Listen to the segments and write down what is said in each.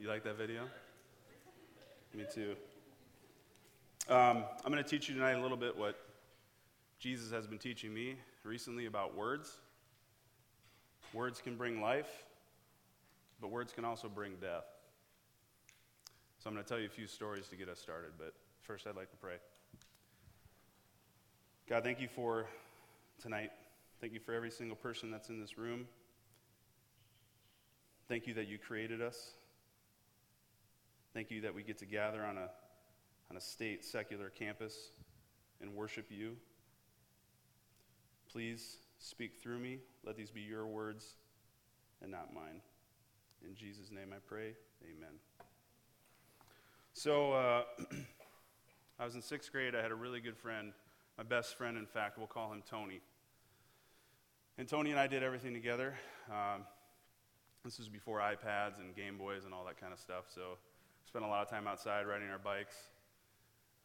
You like that video? Me too. Um, I'm going to teach you tonight a little bit what Jesus has been teaching me recently about words. Words can bring life, but words can also bring death. So I'm going to tell you a few stories to get us started, but first I'd like to pray. God, thank you for tonight. Thank you for every single person that's in this room. Thank you that you created us. Thank you that we get to gather on a, on a state secular campus and worship you. Please speak through me. Let these be your words and not mine. In Jesus' name I pray. Amen. So, uh, I was in sixth grade. I had a really good friend, my best friend, in fact. We'll call him Tony. And Tony and I did everything together. Um, this was before iPads and Game Boys and all that kind of stuff. So, spent a lot of time outside riding our bikes,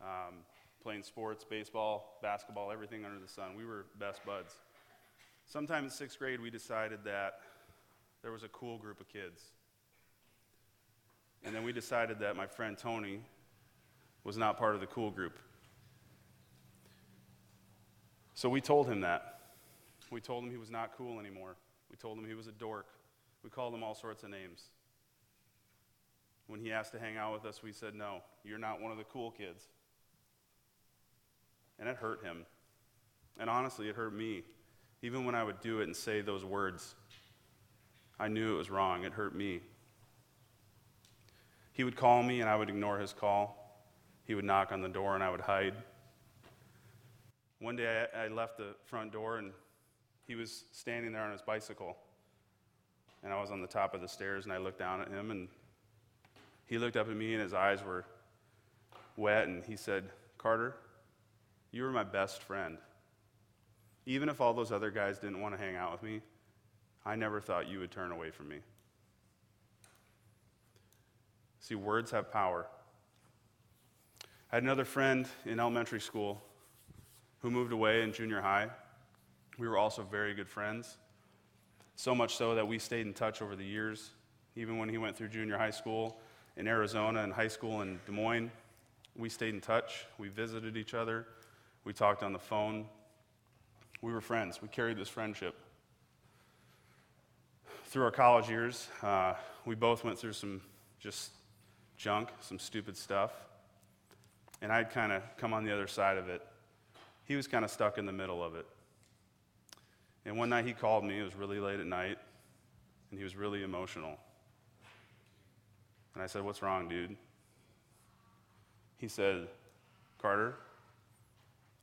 um, playing sports, baseball, basketball, everything under the sun. We were best buds. Sometime in sixth grade, we decided that there was a cool group of kids. And then we decided that my friend Tony was not part of the cool group. So we told him that. We told him he was not cool anymore. We told him he was a dork. We called him all sorts of names. When he asked to hang out with us, we said, No, you're not one of the cool kids. And it hurt him. And honestly, it hurt me. Even when I would do it and say those words, I knew it was wrong. It hurt me. He would call me and I would ignore his call. He would knock on the door and I would hide. One day I, left the front door and he was standing there on his bicycle. And I was on the top of the stairs and I looked down at him and he looked up at me and his eyes were wet and he said, Carter, you were my best friend. Even if all those other guys didn't want to hang out with me, I never thought you would turn away from me. See, words have power. I had another friend in elementary school who moved away in junior high. We were also very good friends, so much so that we stayed in touch over the years. Even when he went through junior high school in Arizona in high school in Des Moines, we stayed in touch. We visited each other. We talked on the phone. We were friends. We carried this friendship. Through our college years, uh, we both went through some just junk, some stupid stuff. And I'd kind of come on the other side of it. He was kind of stuck in the middle of it. And one night he called me, it was really late at night, and he was really emotional. And I said, What's wrong, dude? He said, Carter,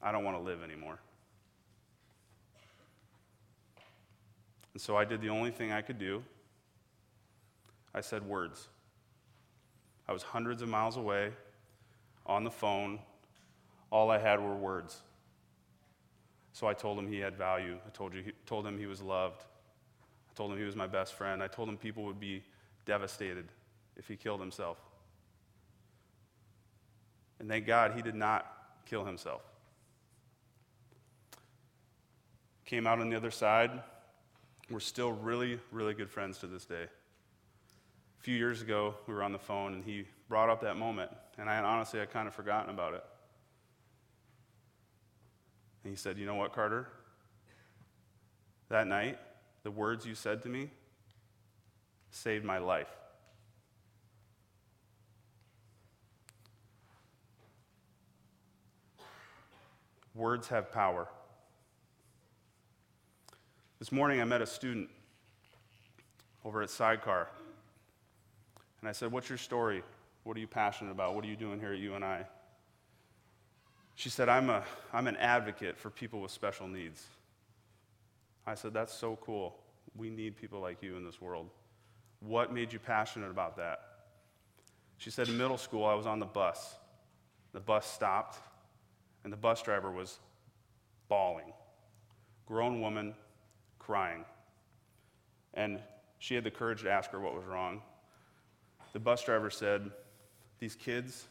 I don't want to live anymore. And so I did the only thing I could do. I said words. I was hundreds of miles away on the phone. All I had were words. So I told him he had value. I told, you, told him he was loved. I told him he was my best friend. I told him people would be devastated if he killed himself. And thank God he did not kill himself. Came out on the other side. We're still really, really good friends to this day. A few years ago, we were on the phone and he brought up that moment, and I honestly, I kind of forgotten about it. And he said, You know what, Carter? That night, the words you said to me saved my life. Words have power. This morning, I met a student over at Sidecar. And I said, What's your story? What are you passionate about? What are you doing here at UNI? She said, I'm, a, I'm an advocate for people with special needs. I said, That's so cool. We need people like you in this world. What made you passionate about that? She said, In middle school, I was on the bus. The bus stopped, and the bus driver was bawling. Grown woman crying. And she had the courage to ask her what was wrong. The bus driver said, These kids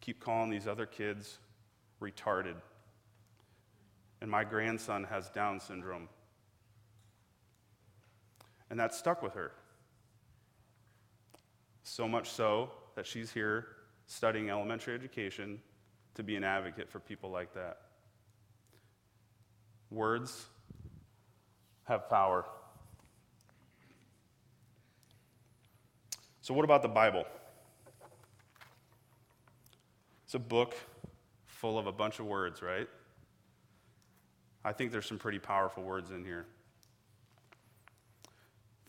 keep calling these other kids retarded. And my grandson has Down syndrome. And that stuck with her. So much so that she's here studying elementary education to be an advocate for people like that. Words have power. So, what about the Bible? It's a book full of a bunch of words, right? I think there's some pretty powerful words in here.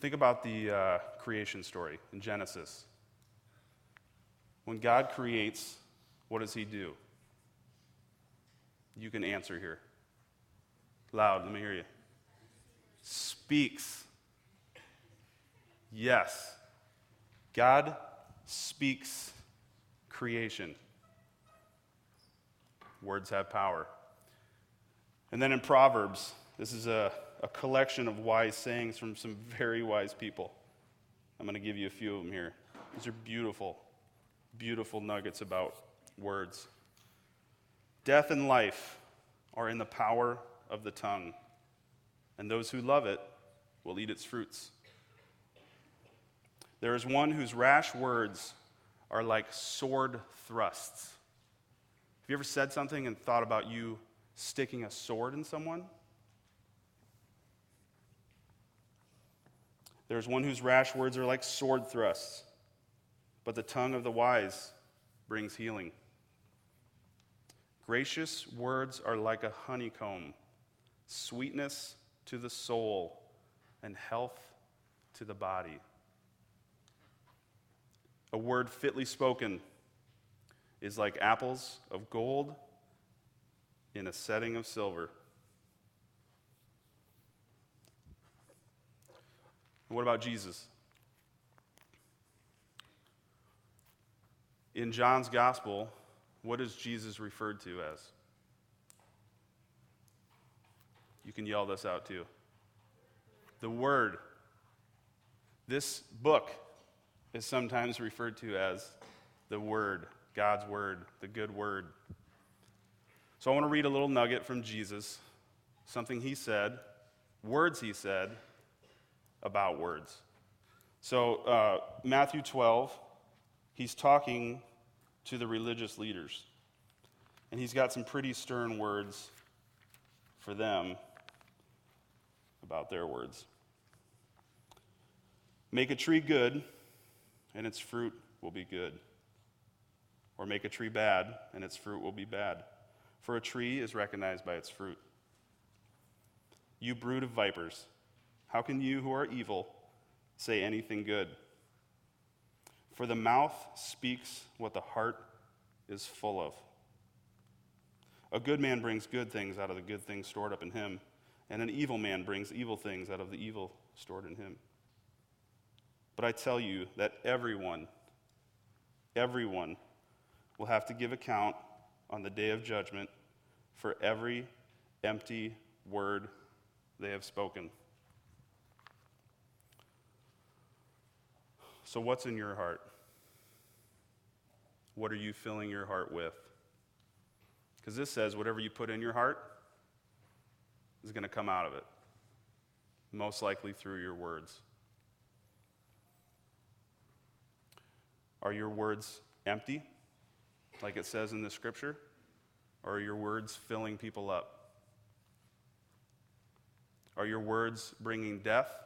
Think about the uh, creation story in Genesis. When God creates, what does He do? You can answer here. Loud, let me hear you. Speaks. Yes. God speaks creation. Words have power. And then in Proverbs, this is a, a collection of wise sayings from some very wise people. I'm going to give you a few of them here. These are beautiful, beautiful nuggets about words. Death and life are in the power of the tongue, and those who love it will eat its fruits. There is one whose rash words are like sword thrusts. Have you ever said something and thought about you sticking a sword in someone? There's one whose rash words are like sword thrusts, but the tongue of the wise brings healing. Gracious words are like a honeycomb, sweetness to the soul, and health to the body. A word fitly spoken is like apples of gold in a setting of silver. what about Jesus? In John's gospel, what is Jesus referred to as? You can yell this out too. The Word. This book is sometimes referred to as the Word, God's Word, the good Word. So I want to read a little nugget from Jesus, something he said, words he said about words. So, uh, Matthew 12, he's talking to the religious leaders. And he's got some pretty stern words for them about their words. Make a tree good, and its fruit will be good. Or make a tree bad, and its fruit will be bad. For a tree is recognized by its fruit. You brood of vipers, how can you who are evil say anything good? For the mouth speaks what the heart is full of. A good man brings good things out of the good things stored up in him, and an evil man brings evil things out of the evil stored in him. But I tell you that everyone, everyone will have to give account on the day of judgment for every empty word they have spoken. So, what's in your heart? What are you filling your heart with? Because this says whatever you put in your heart is going to come out of it, most likely through your words. Are your words empty, like it says in the scripture? Or are your words filling people up? Are your words bringing death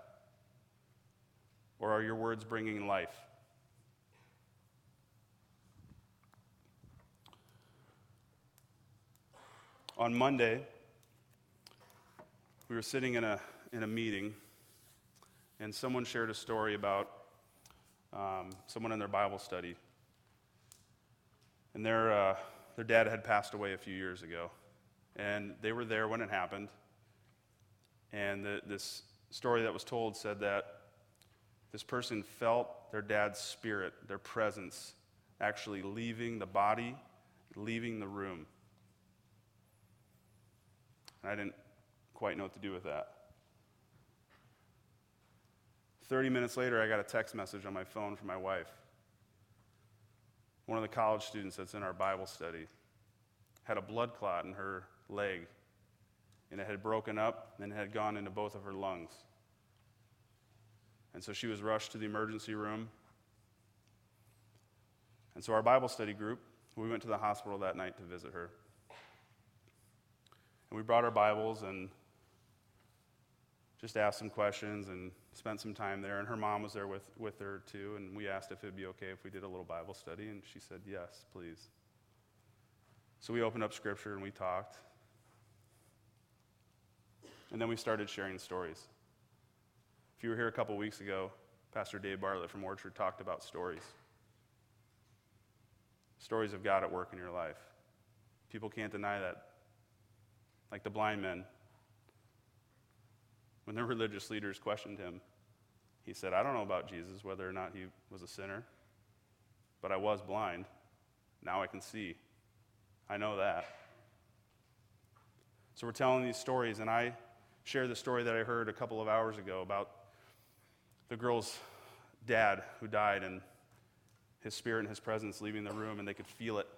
or are your words bringing life? On Monday, we were sitting in a, in a meeting, and someone shared a story about um, someone in their Bible study. And their, uh, their dad had passed away a few years ago. And they were there when it happened. And the, this story that was told said that this person felt their dad's spirit, their presence, actually leaving the body, leaving the room. And I didn't quite know what to do with that. 30 minutes later, I got a text message on my phone from my wife. One of the college students that's in our Bible study had a blood clot in her leg, and it had broken up and had gone into both of her lungs. And so she was rushed to the emergency room. And so, our Bible study group, we went to the hospital that night to visit her. And we brought our Bibles and just asked some questions and spent some time there. And her mom was there with, with her too. And we asked if it'd be okay if we did a little Bible study. And she said, yes, please. So we opened up scripture and we talked. And then we started sharing stories. If you were here a couple weeks ago, Pastor Dave Bartlett from Orchard talked about stories. Stories of God at work in your life. People can't deny that. Like the blind men. When the religious leaders questioned him, he said, I don't know about Jesus, whether or not he was a sinner, but I was blind. Now I can see. I know that. So we're telling these stories, and I share the story that I heard a couple of hours ago about the girl's dad who died and his spirit and his presence leaving the room, and they could feel it.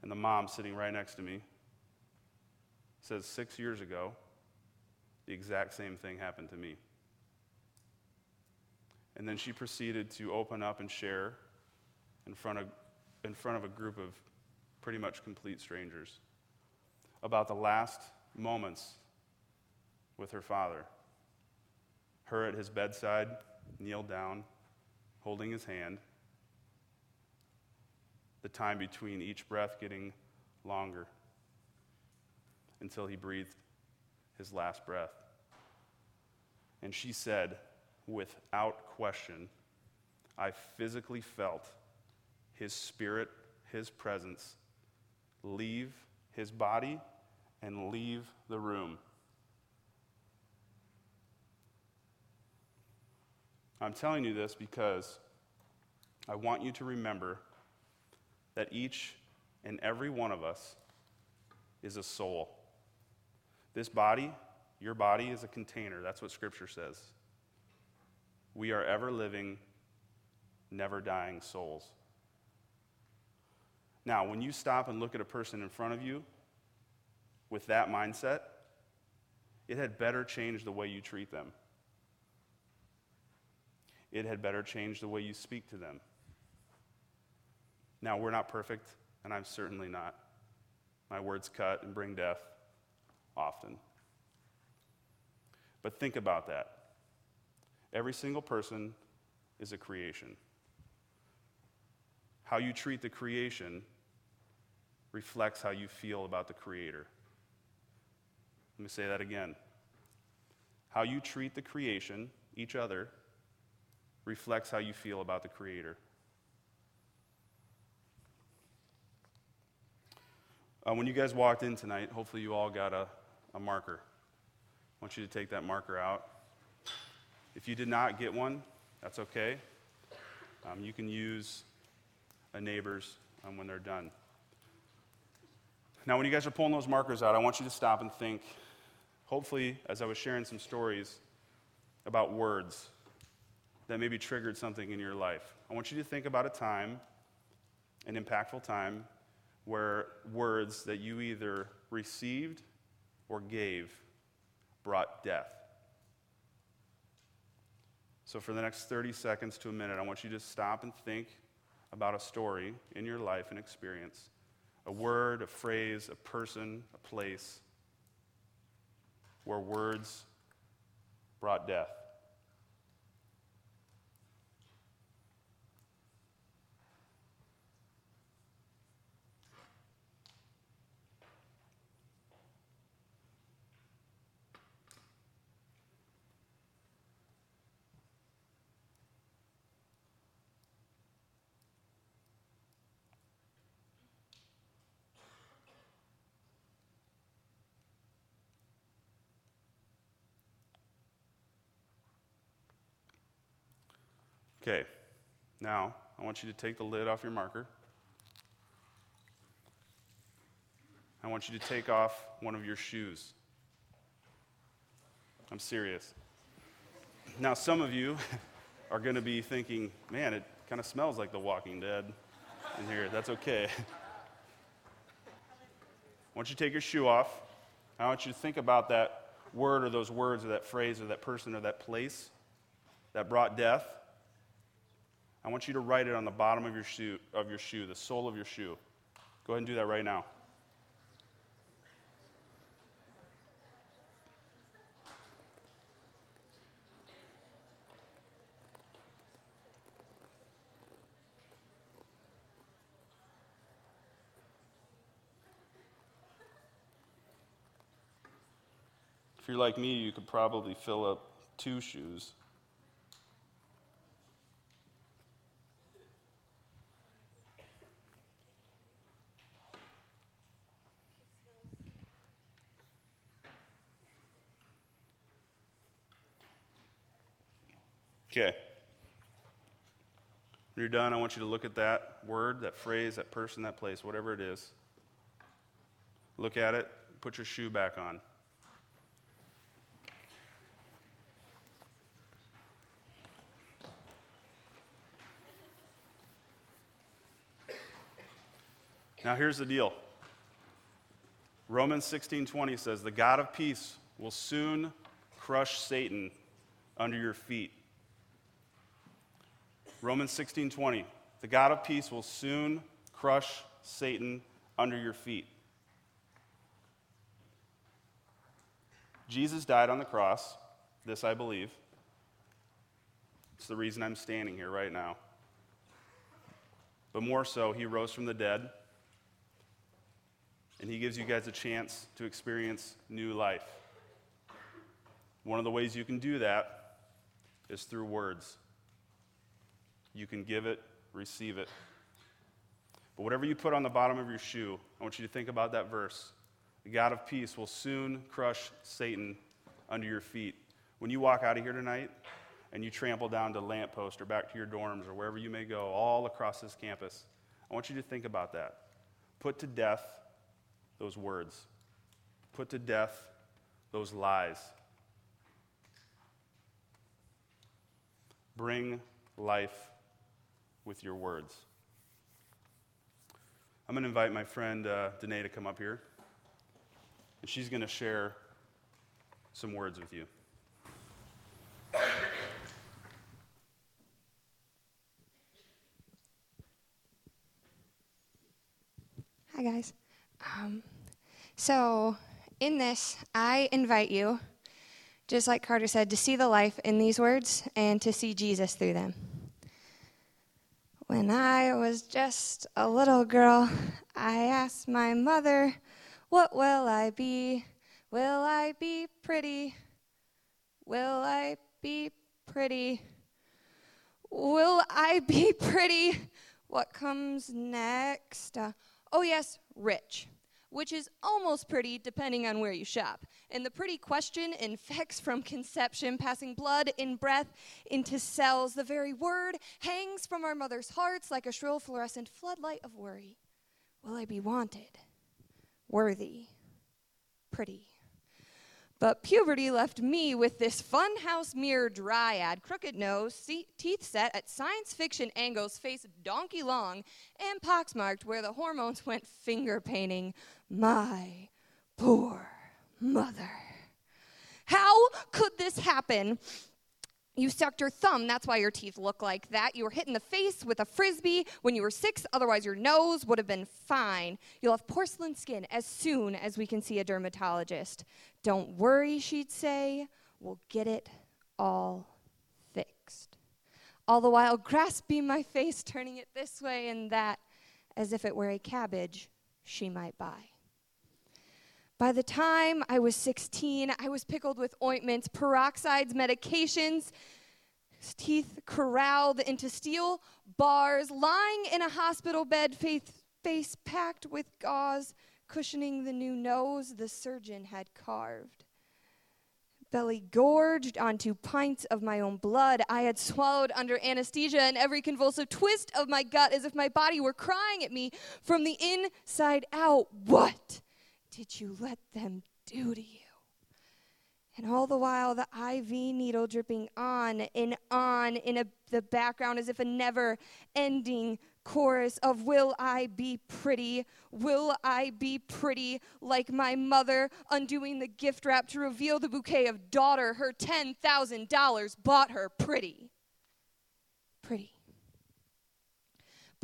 And the mom sitting right next to me says, Six years ago, the exact same thing happened to me. And then she proceeded to open up and share in front of, in front of a group of pretty much complete strangers about the last moments with her father. Her at his bedside, kneeled down, holding his hand. The time between each breath getting longer until he breathed his last breath. And she said, without question, I physically felt his spirit, his presence leave his body and leave the room. I'm telling you this because I want you to remember that each and every one of us is a soul. This body, your body, is a container. That's what Scripture says. We are ever living, never dying souls. Now, when you stop and look at a person in front of you with that mindset, it had better change the way you treat them. It had better change the way you speak to them. Now, we're not perfect, and I'm certainly not. My words cut and bring death often. But think about that. Every single person is a creation. How you treat the creation reflects how you feel about the Creator. Let me say that again. How you treat the creation, each other, reflects how you feel about the Creator. Uh, when you guys walked in tonight, hopefully you all got a, a marker. I want you to take that marker out. If you did not get one, that's okay. Um, you can use a neighbor's um, when they're done. Now, when you guys are pulling those markers out, I want you to stop and think. Hopefully, as I was sharing some stories about words that maybe triggered something in your life, I want you to think about a time, an impactful time, where words that you either received or gave brought death. So, for the next 30 seconds to a minute, I want you to stop and think about a story in your life and experience a word, a phrase, a person, a place where words brought death. Okay, now I want you to take the lid off your marker. I want you to take off one of your shoes. I'm serious. Now, some of you are going to be thinking, man, it kind of smells like The Walking Dead in here. That's okay. Want you take your shoe off. I want you to think about that word or those words or that phrase or that person or that place that brought death. I want you to write it on the bottom of your shoe, of your shoe, the sole of your shoe. Go ahead and do that right now. If you're like me, you could probably fill up two shoes. Okay. When you're done, I want you to look at that word, that phrase, that person, that place, whatever it is. Look at it, put your shoe back on. Now here's the deal. Romans 16:20 says, "The God of peace will soon crush Satan under your feet." Romans 16:20, "The God of peace will soon crush Satan under your feet." Jesus died on the cross, this I believe. It's the reason I'm standing here right now. But more so, he rose from the dead and He gives you guys a chance to experience new life. One of the ways you can do that is through words. You can give it, receive it. But whatever you put on the bottom of your shoe, I want you to think about that verse. The God of peace will soon crush Satan under your feet. When you walk out of here tonight and you trample down to lamppost or back to your dorms or wherever you may go, all across this campus, I want you to think about that. Put to death those words. Put to death those lies. Bring life with your words. I'm going to invite my friend uh, Danae to come up here, and she's going to share some words with you. Hi, guys. Um, so, in this, I invite you, just like Carter said, to see the life in these words and to see Jesus through them. When I was just a little girl, I asked my mother, What will I be? Will I be pretty? Will I be pretty? Will I be pretty? What comes next? Uh, oh, yes, rich which is almost pretty depending on where you shop. And the pretty question infects from conception, passing blood in breath into cells. The very word hangs from our mother's hearts like a shrill fluorescent floodlight of worry. Will I be wanted, worthy, pretty? But puberty left me with this funhouse mirror dryad, crooked nose, see- teeth set at science fiction angles, face donkey long, and poxmarked where the hormones went finger painting. My poor mother. How could this happen? You sucked your thumb, that's why your teeth look like that. You were hit in the face with a frisbee when you were six, otherwise, your nose would have been fine. You'll have porcelain skin as soon as we can see a dermatologist. Don't worry, she'd say, we'll get it all fixed. All the while grasping my face, turning it this way and that, as if it were a cabbage she might buy. By the time I was 16, I was pickled with ointments, peroxides, medications, teeth corralled into steel bars, lying in a hospital bed, face, packed with gauze, cushioning the new nose the surgeon had carved. Belly gorged onto pints of my own blood, I had swallowed under anesthesia, and every convulsive twist of my gut as if my body were crying at me from the inside out. What? Did you let them do to you? And all the while, the IV needle dripping on and on in a, the background as if a never ending chorus of Will I be pretty? Will I be pretty like my mother, undoing the gift wrap to reveal the bouquet of daughter her $10,000 bought her pretty? Pretty.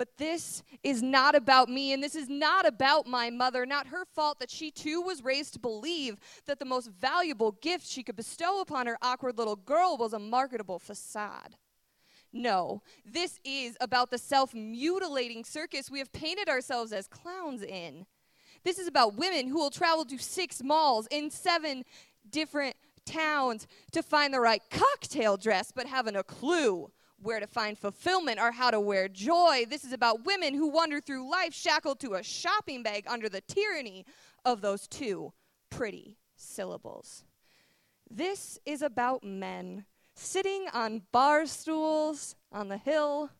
But this is not about me, and this is not about my mother. Not her fault that she too was raised to believe that the most valuable gift she could bestow upon her awkward little girl was a marketable facade. No, this is about the self mutilating circus we have painted ourselves as clowns in. This is about women who will travel to six malls in seven different towns to find the right cocktail dress, but haven't a clue where to find fulfillment or how to wear joy. This is about women who wander through life shackled to a shopping bag under the tyranny of those two pretty syllables. This is about men sitting on bar stools on the hill,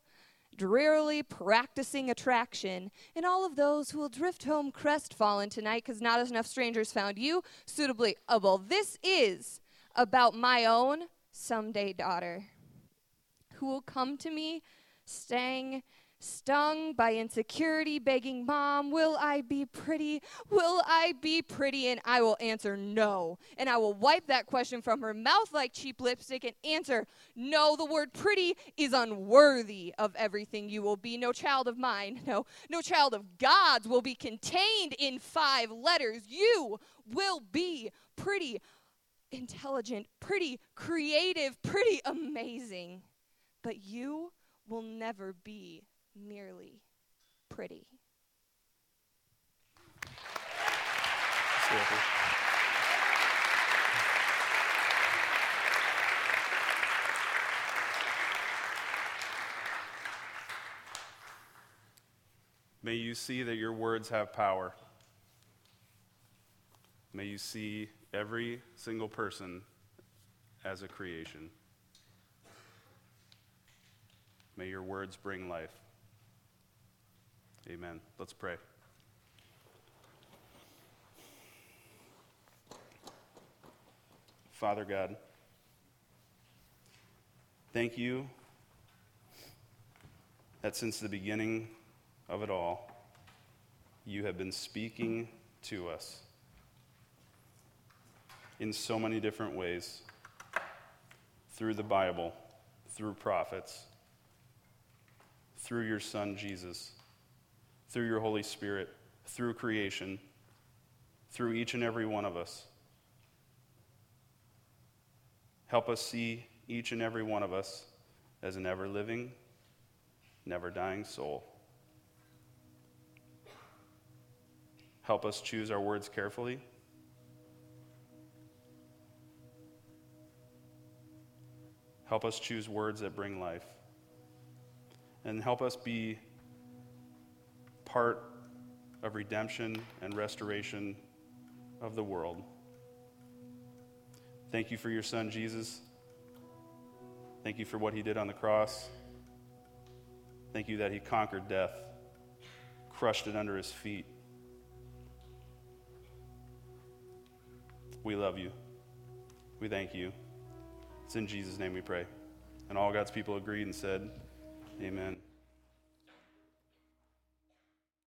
drearily practicing attraction, and all of those who will drift home crestfallen tonight because not enough strangers found you suitably oh, able. This is about my own someday daughter who will come to me staying stung by insecurity, begging, Mom, will I be pretty? Will I be pretty? And I will answer no. And I will wipe that question from her mouth like cheap lipstick and answer, No, the word pretty is unworthy of everything you will be. No child of mine, no, no child of God's will be contained in five letters. You will be pretty intelligent, pretty creative, pretty amazing. But you will never be merely pretty. May you see that your words have power. May you see every single person as a creation. May your words bring life. Amen. Let's pray. Father God, thank you that since the beginning of it all, you have been speaking to us in so many different ways through the Bible, through prophets, through your Son Jesus through your Holy Spirit, through creation, through each and every one of us. Help us see each and every one of us as an ever living, never dying soul. Help us choose our words carefully. Help us choose words that bring life. And help us be part of redemption and restoration of the world. Thank you for your son, Jesus. Thank you for what he did on the cross. Thank you that he conquered death, crushed it under his feet. We love you. We thank you. It's in Jesus' name we pray. And all God's people agreed and said, Amen.